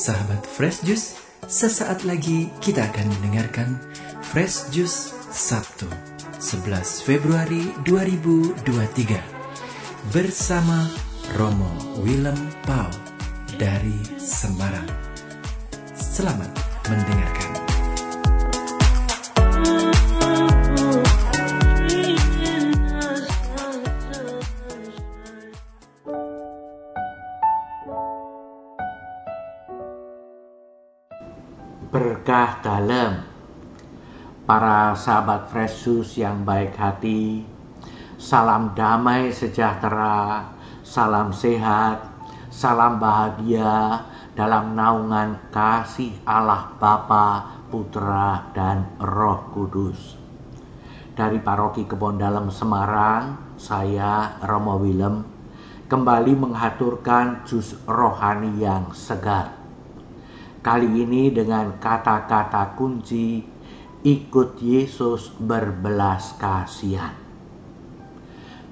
Sahabat Fresh Juice, sesaat lagi kita akan mendengarkan Fresh Juice Sabtu 11 Februari 2023 bersama Romo Willem Pau dari Semarang. Selamat mendengarkan. Berkah dalam. Para sahabat Fresus yang baik hati salam damai sejahtera salam sehat salam bahagia dalam naungan kasih Allah Bapa Putra dan Roh Kudus. Dari paroki Kebon Dalam Semarang saya Romo Willem kembali mengaturkan jus rohani yang segar Kali ini dengan kata-kata kunci ikut Yesus berbelas kasihan.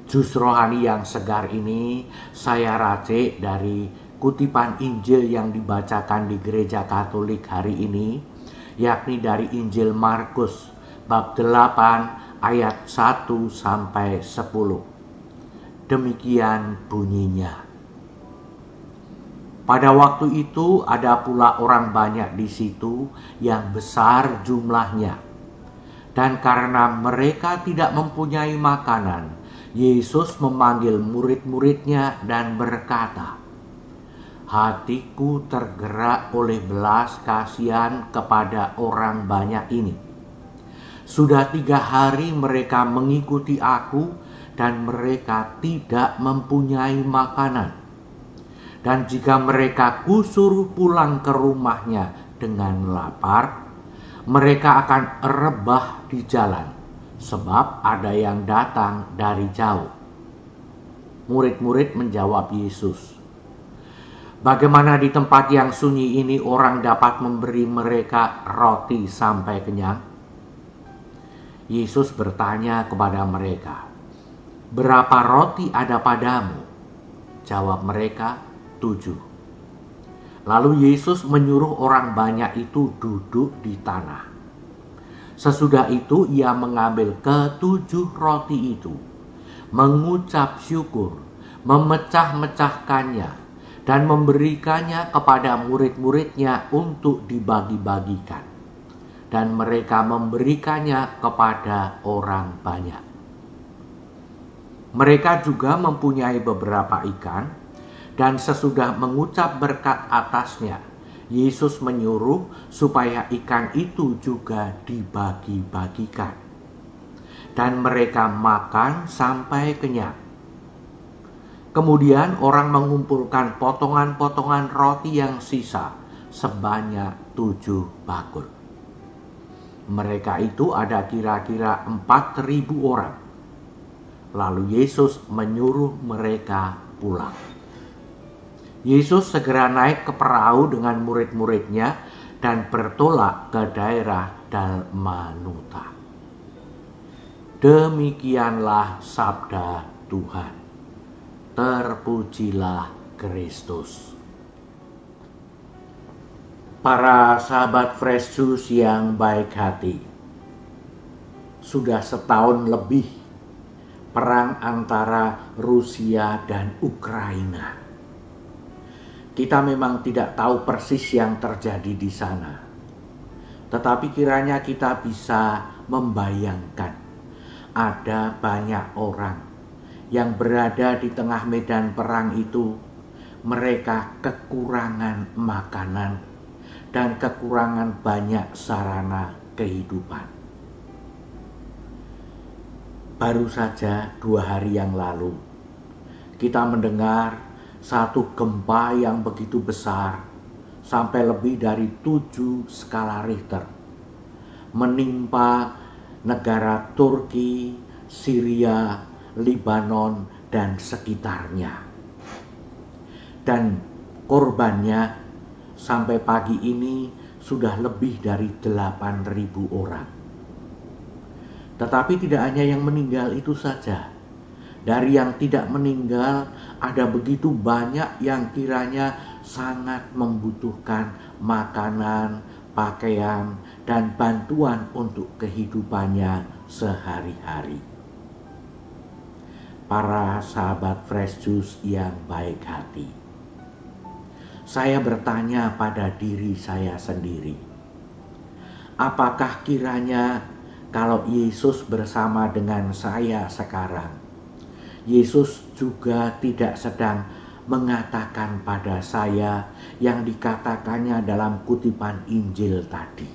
Jus rohani yang segar ini saya racik dari kutipan Injil yang dibacakan di gereja Katolik hari ini, yakni dari Injil Markus bab 8 ayat 1 sampai 10. Demikian bunyinya. Pada waktu itu ada pula orang banyak di situ yang besar jumlahnya. Dan karena mereka tidak mempunyai makanan, Yesus memanggil murid-muridnya dan berkata, Hatiku tergerak oleh belas kasihan kepada orang banyak ini. Sudah tiga hari mereka mengikuti aku dan mereka tidak mempunyai makanan dan jika mereka kusuruh pulang ke rumahnya dengan lapar, mereka akan rebah di jalan, sebab ada yang datang dari jauh. Murid-murid menjawab Yesus, Bagaimana di tempat yang sunyi ini orang dapat memberi mereka roti sampai kenyang? Yesus bertanya kepada mereka, "Berapa roti ada padamu?" Jawab mereka, tujuh. Lalu Yesus menyuruh orang banyak itu duduk di tanah. Sesudah itu ia mengambil ketujuh roti itu, mengucap syukur, memecah-mecahkannya, dan memberikannya kepada murid-muridnya untuk dibagi-bagikan. Dan mereka memberikannya kepada orang banyak. Mereka juga mempunyai beberapa ikan, dan sesudah mengucap berkat atasnya, Yesus menyuruh supaya ikan itu juga dibagi-bagikan. Dan mereka makan sampai kenyang. Kemudian orang mengumpulkan potongan-potongan roti yang sisa sebanyak tujuh bakul. Mereka itu ada kira-kira empat ribu orang. Lalu Yesus menyuruh mereka pulang. Yesus segera naik ke perahu dengan murid-muridnya dan bertolak ke daerah Dalmanuta. Demikianlah sabda Tuhan. Terpujilah Kristus. Para sahabat Fresh Juice yang baik hati, sudah setahun lebih perang antara Rusia dan Ukraina kita memang tidak tahu persis yang terjadi di sana. Tetapi kiranya kita bisa membayangkan ada banyak orang yang berada di tengah medan perang itu. Mereka kekurangan makanan dan kekurangan banyak sarana kehidupan. Baru saja dua hari yang lalu, kita mendengar satu gempa yang begitu besar sampai lebih dari tujuh skala Richter menimpa negara Turki, Syria, Libanon, dan sekitarnya. Dan korbannya sampai pagi ini sudah lebih dari 8.000 orang. Tetapi tidak hanya yang meninggal itu saja. Dari yang tidak meninggal, ada begitu banyak yang kiranya sangat membutuhkan makanan, pakaian, dan bantuan untuk kehidupannya sehari-hari. Para sahabat fresh juice yang baik hati, saya bertanya pada diri saya sendiri, apakah kiranya kalau Yesus bersama dengan saya sekarang, Yesus juga tidak sedang mengatakan pada saya yang dikatakannya dalam kutipan Injil tadi.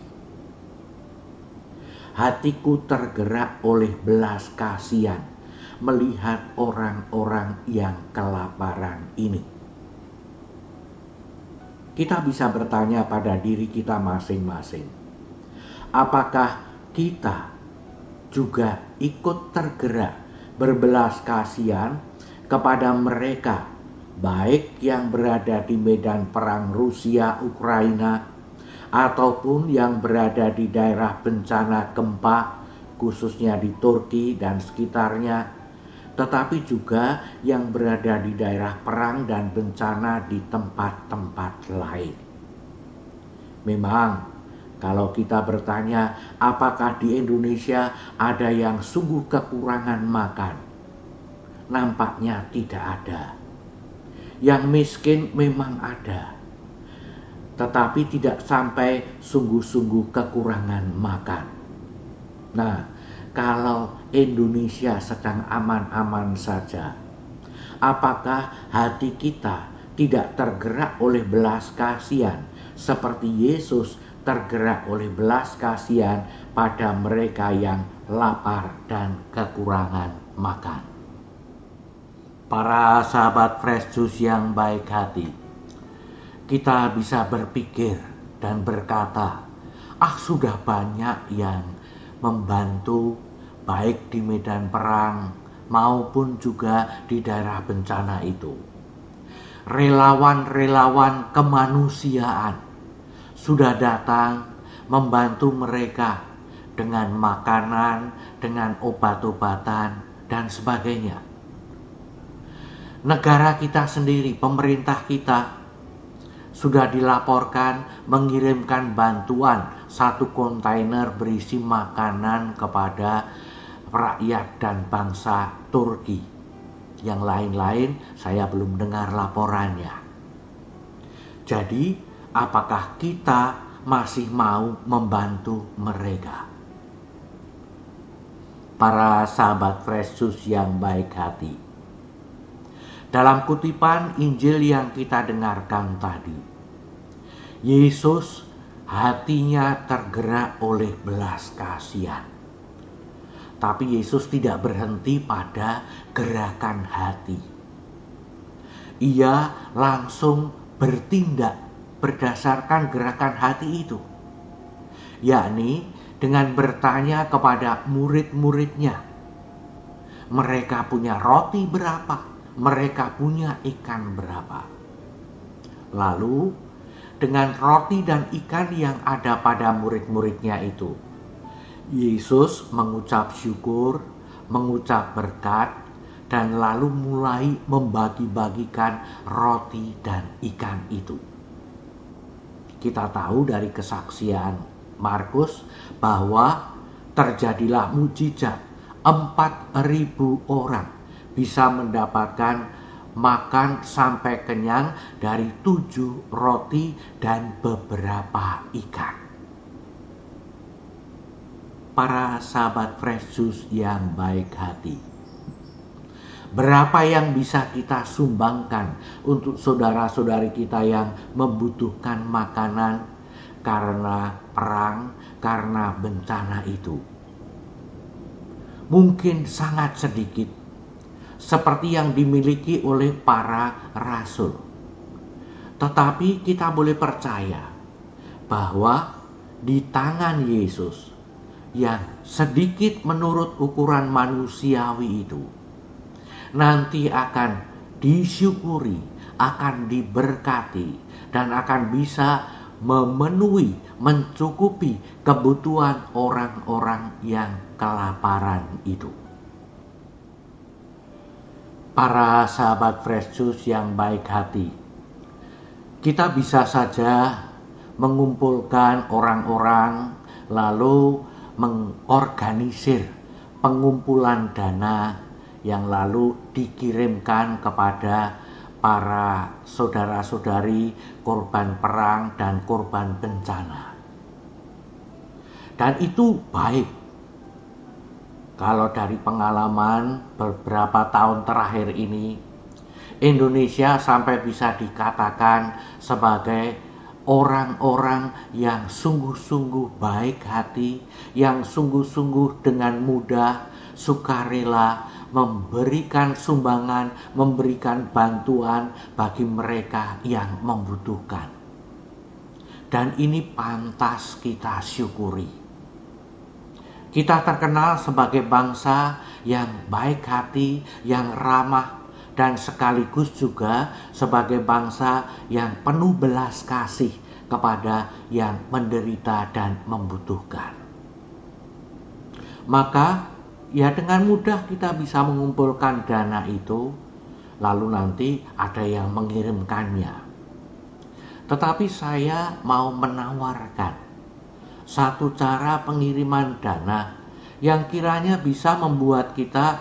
Hatiku tergerak oleh belas kasihan melihat orang-orang yang kelaparan ini. Kita bisa bertanya pada diri kita masing-masing, apakah kita juga ikut tergerak berbelas kasihan kepada mereka baik yang berada di medan perang Rusia Ukraina ataupun yang berada di daerah bencana gempa khususnya di Turki dan sekitarnya tetapi juga yang berada di daerah perang dan bencana di tempat-tempat lain. Memang kalau kita bertanya apakah di Indonesia ada yang sungguh kekurangan makan? Nampaknya tidak ada yang miskin memang ada, tetapi tidak sampai sungguh-sungguh kekurangan makan. Nah, kalau Indonesia sedang aman-aman saja, apakah hati kita tidak tergerak oleh belas kasihan seperti Yesus tergerak oleh belas kasihan pada mereka yang lapar dan kekurangan makan? para sahabat fresh juice yang baik hati, kita bisa berpikir dan berkata, ah sudah banyak yang membantu baik di medan perang maupun juga di daerah bencana itu. Relawan-relawan kemanusiaan sudah datang membantu mereka dengan makanan, dengan obat-obatan, dan sebagainya negara kita sendiri, pemerintah kita sudah dilaporkan mengirimkan bantuan satu kontainer berisi makanan kepada rakyat dan bangsa Turki. Yang lain-lain saya belum dengar laporannya. Jadi, apakah kita masih mau membantu mereka? Para sahabat Fresus yang baik hati, dalam kutipan Injil yang kita dengarkan tadi. Yesus hatinya tergerak oleh belas kasihan. Tapi Yesus tidak berhenti pada gerakan hati. Ia langsung bertindak berdasarkan gerakan hati itu. Yakni dengan bertanya kepada murid-muridnya. Mereka punya roti berapa? mereka punya ikan berapa. Lalu, dengan roti dan ikan yang ada pada murid-muridnya itu, Yesus mengucap syukur, mengucap berkat, dan lalu mulai membagi-bagikan roti dan ikan itu. Kita tahu dari kesaksian Markus bahwa terjadilah mujizat 4000 orang bisa mendapatkan makan sampai kenyang dari tujuh roti dan beberapa ikan. Para sahabat fresh juice yang baik hati. Berapa yang bisa kita sumbangkan untuk saudara-saudari kita yang membutuhkan makanan karena perang, karena bencana itu? Mungkin sangat sedikit seperti yang dimiliki oleh para rasul. Tetapi kita boleh percaya bahwa di tangan Yesus yang sedikit menurut ukuran manusiawi itu nanti akan disyukuri, akan diberkati dan akan bisa memenuhi, mencukupi kebutuhan orang-orang yang kelaparan itu. para sahabat Fresh Juice yang baik hati, kita bisa saja mengumpulkan orang-orang lalu mengorganisir pengumpulan dana yang lalu dikirimkan kepada para saudara-saudari korban perang dan korban bencana. Dan itu baik kalau dari pengalaman beberapa tahun terakhir ini, Indonesia sampai bisa dikatakan sebagai orang-orang yang sungguh-sungguh baik hati, yang sungguh-sungguh dengan mudah, sukarela memberikan sumbangan, memberikan bantuan bagi mereka yang membutuhkan. Dan ini pantas kita syukuri. Kita terkenal sebagai bangsa yang baik hati, yang ramah, dan sekaligus juga sebagai bangsa yang penuh belas kasih kepada yang menderita dan membutuhkan. Maka, ya, dengan mudah kita bisa mengumpulkan dana itu, lalu nanti ada yang mengirimkannya. Tetapi saya mau menawarkan satu cara pengiriman dana yang kiranya bisa membuat kita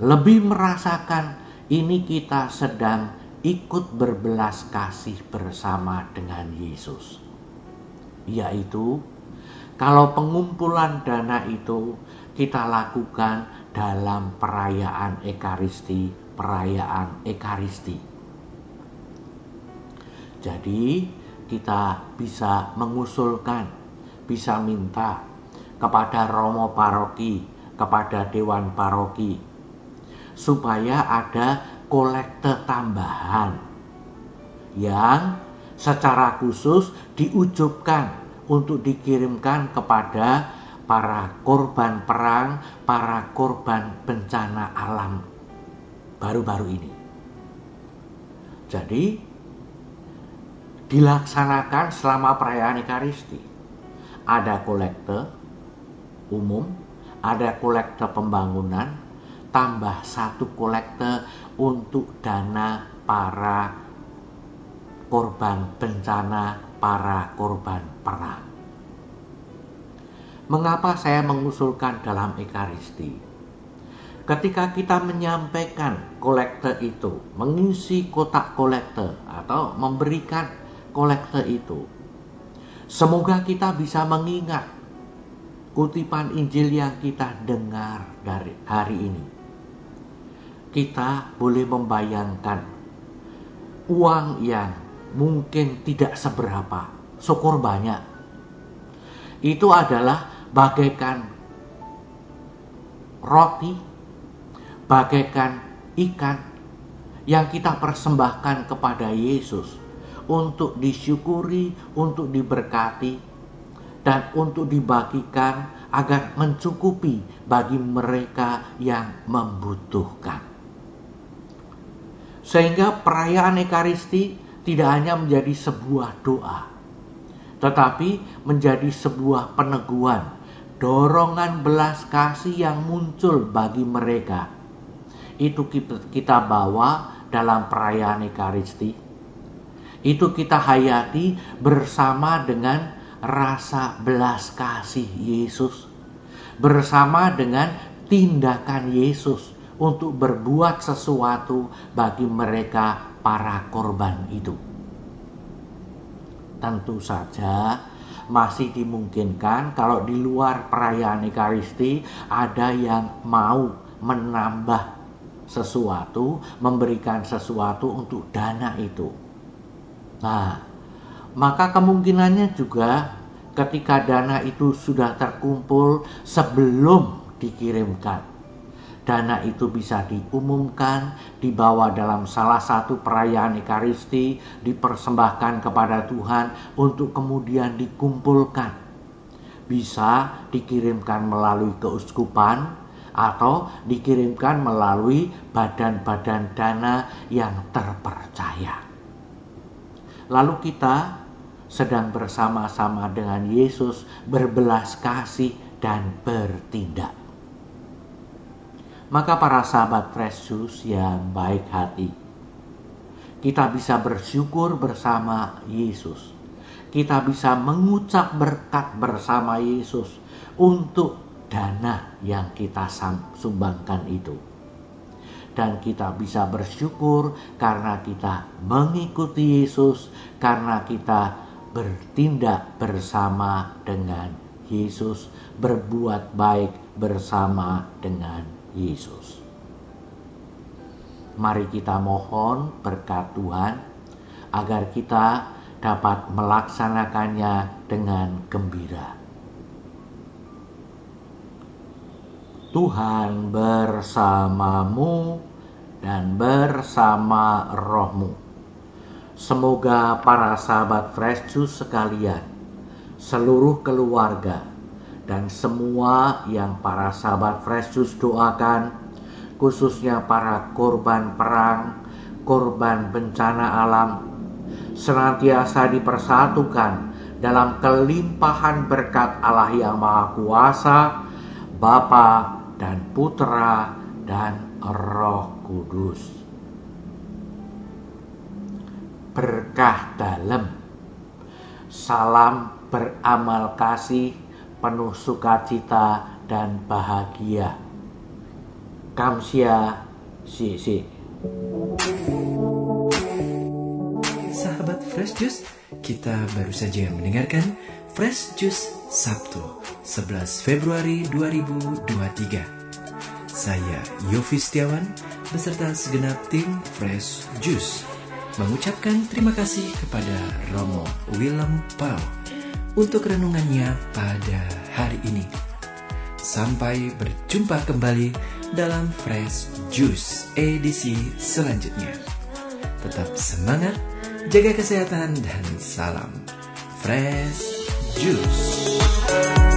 lebih merasakan ini kita sedang ikut berbelas kasih bersama dengan Yesus. Yaitu, kalau pengumpulan dana itu kita lakukan dalam perayaan Ekaristi, perayaan Ekaristi. Jadi, kita bisa mengusulkan bisa minta kepada romo paroki, kepada dewan paroki, supaya ada kolekte tambahan yang secara khusus diujubkan untuk dikirimkan kepada para korban perang, para korban bencana alam baru-baru ini. Jadi, dilaksanakan selama perayaan Ekaristi ada kolektor umum, ada kolektor pembangunan, tambah satu kolektor untuk dana para korban bencana, para korban perang. Mengapa saya mengusulkan dalam Ekaristi? Ketika kita menyampaikan kolektor itu, mengisi kotak kolektor atau memberikan kolektor itu, Semoga kita bisa mengingat kutipan Injil yang kita dengar dari hari ini. Kita boleh membayangkan uang yang mungkin tidak seberapa, syukur banyak. Itu adalah bagaikan roti, bagaikan ikan yang kita persembahkan kepada Yesus untuk disyukuri, untuk diberkati, dan untuk dibagikan agar mencukupi bagi mereka yang membutuhkan. Sehingga perayaan Ekaristi tidak hanya menjadi sebuah doa, tetapi menjadi sebuah peneguhan, dorongan belas kasih yang muncul bagi mereka. Itu kita bawa dalam perayaan Ekaristi itu kita hayati bersama dengan rasa belas kasih Yesus, bersama dengan tindakan Yesus untuk berbuat sesuatu bagi mereka para korban itu. Tentu saja masih dimungkinkan kalau di luar perayaan Ekaristi ada yang mau menambah sesuatu, memberikan sesuatu untuk dana itu Nah, maka kemungkinannya juga ketika dana itu sudah terkumpul sebelum dikirimkan. Dana itu bisa diumumkan, dibawa dalam salah satu perayaan Ekaristi, dipersembahkan kepada Tuhan untuk kemudian dikumpulkan. Bisa dikirimkan melalui keuskupan atau dikirimkan melalui badan-badan dana yang terpercaya. Lalu kita sedang bersama-sama dengan Yesus berbelas kasih dan bertindak. Maka para sahabat Juice yang baik hati, kita bisa bersyukur bersama Yesus. Kita bisa mengucap berkat bersama Yesus untuk dana yang kita sumbangkan itu. Dan kita bisa bersyukur karena kita mengikuti Yesus, karena kita bertindak bersama dengan Yesus, berbuat baik bersama dengan Yesus. Mari kita mohon berkat Tuhan agar kita dapat melaksanakannya dengan gembira. Tuhan bersamamu dan bersama rohmu. Semoga para sahabat Fresh Juice sekalian, seluruh keluarga, dan semua yang para sahabat Juice doakan, khususnya para korban perang, korban bencana alam, senantiasa dipersatukan dalam kelimpahan berkat Allah yang Maha Kuasa, Bapa dan Putra dan Roh Kudus. Berkah dalam, salam beramal kasih, penuh sukacita dan bahagia. Kamsia, si si. Sahabat Fresh Juice, kita baru saja mendengarkan Fresh Juice Sabtu 11 Februari 2023. Saya Yofi Setiawan beserta segenap tim Fresh Juice mengucapkan terima kasih kepada Romo Willem Pau untuk renungannya pada hari ini. Sampai berjumpa kembali dalam Fresh Juice edisi selanjutnya. Tetap semangat, jaga kesehatan, dan salam Fresh Juice.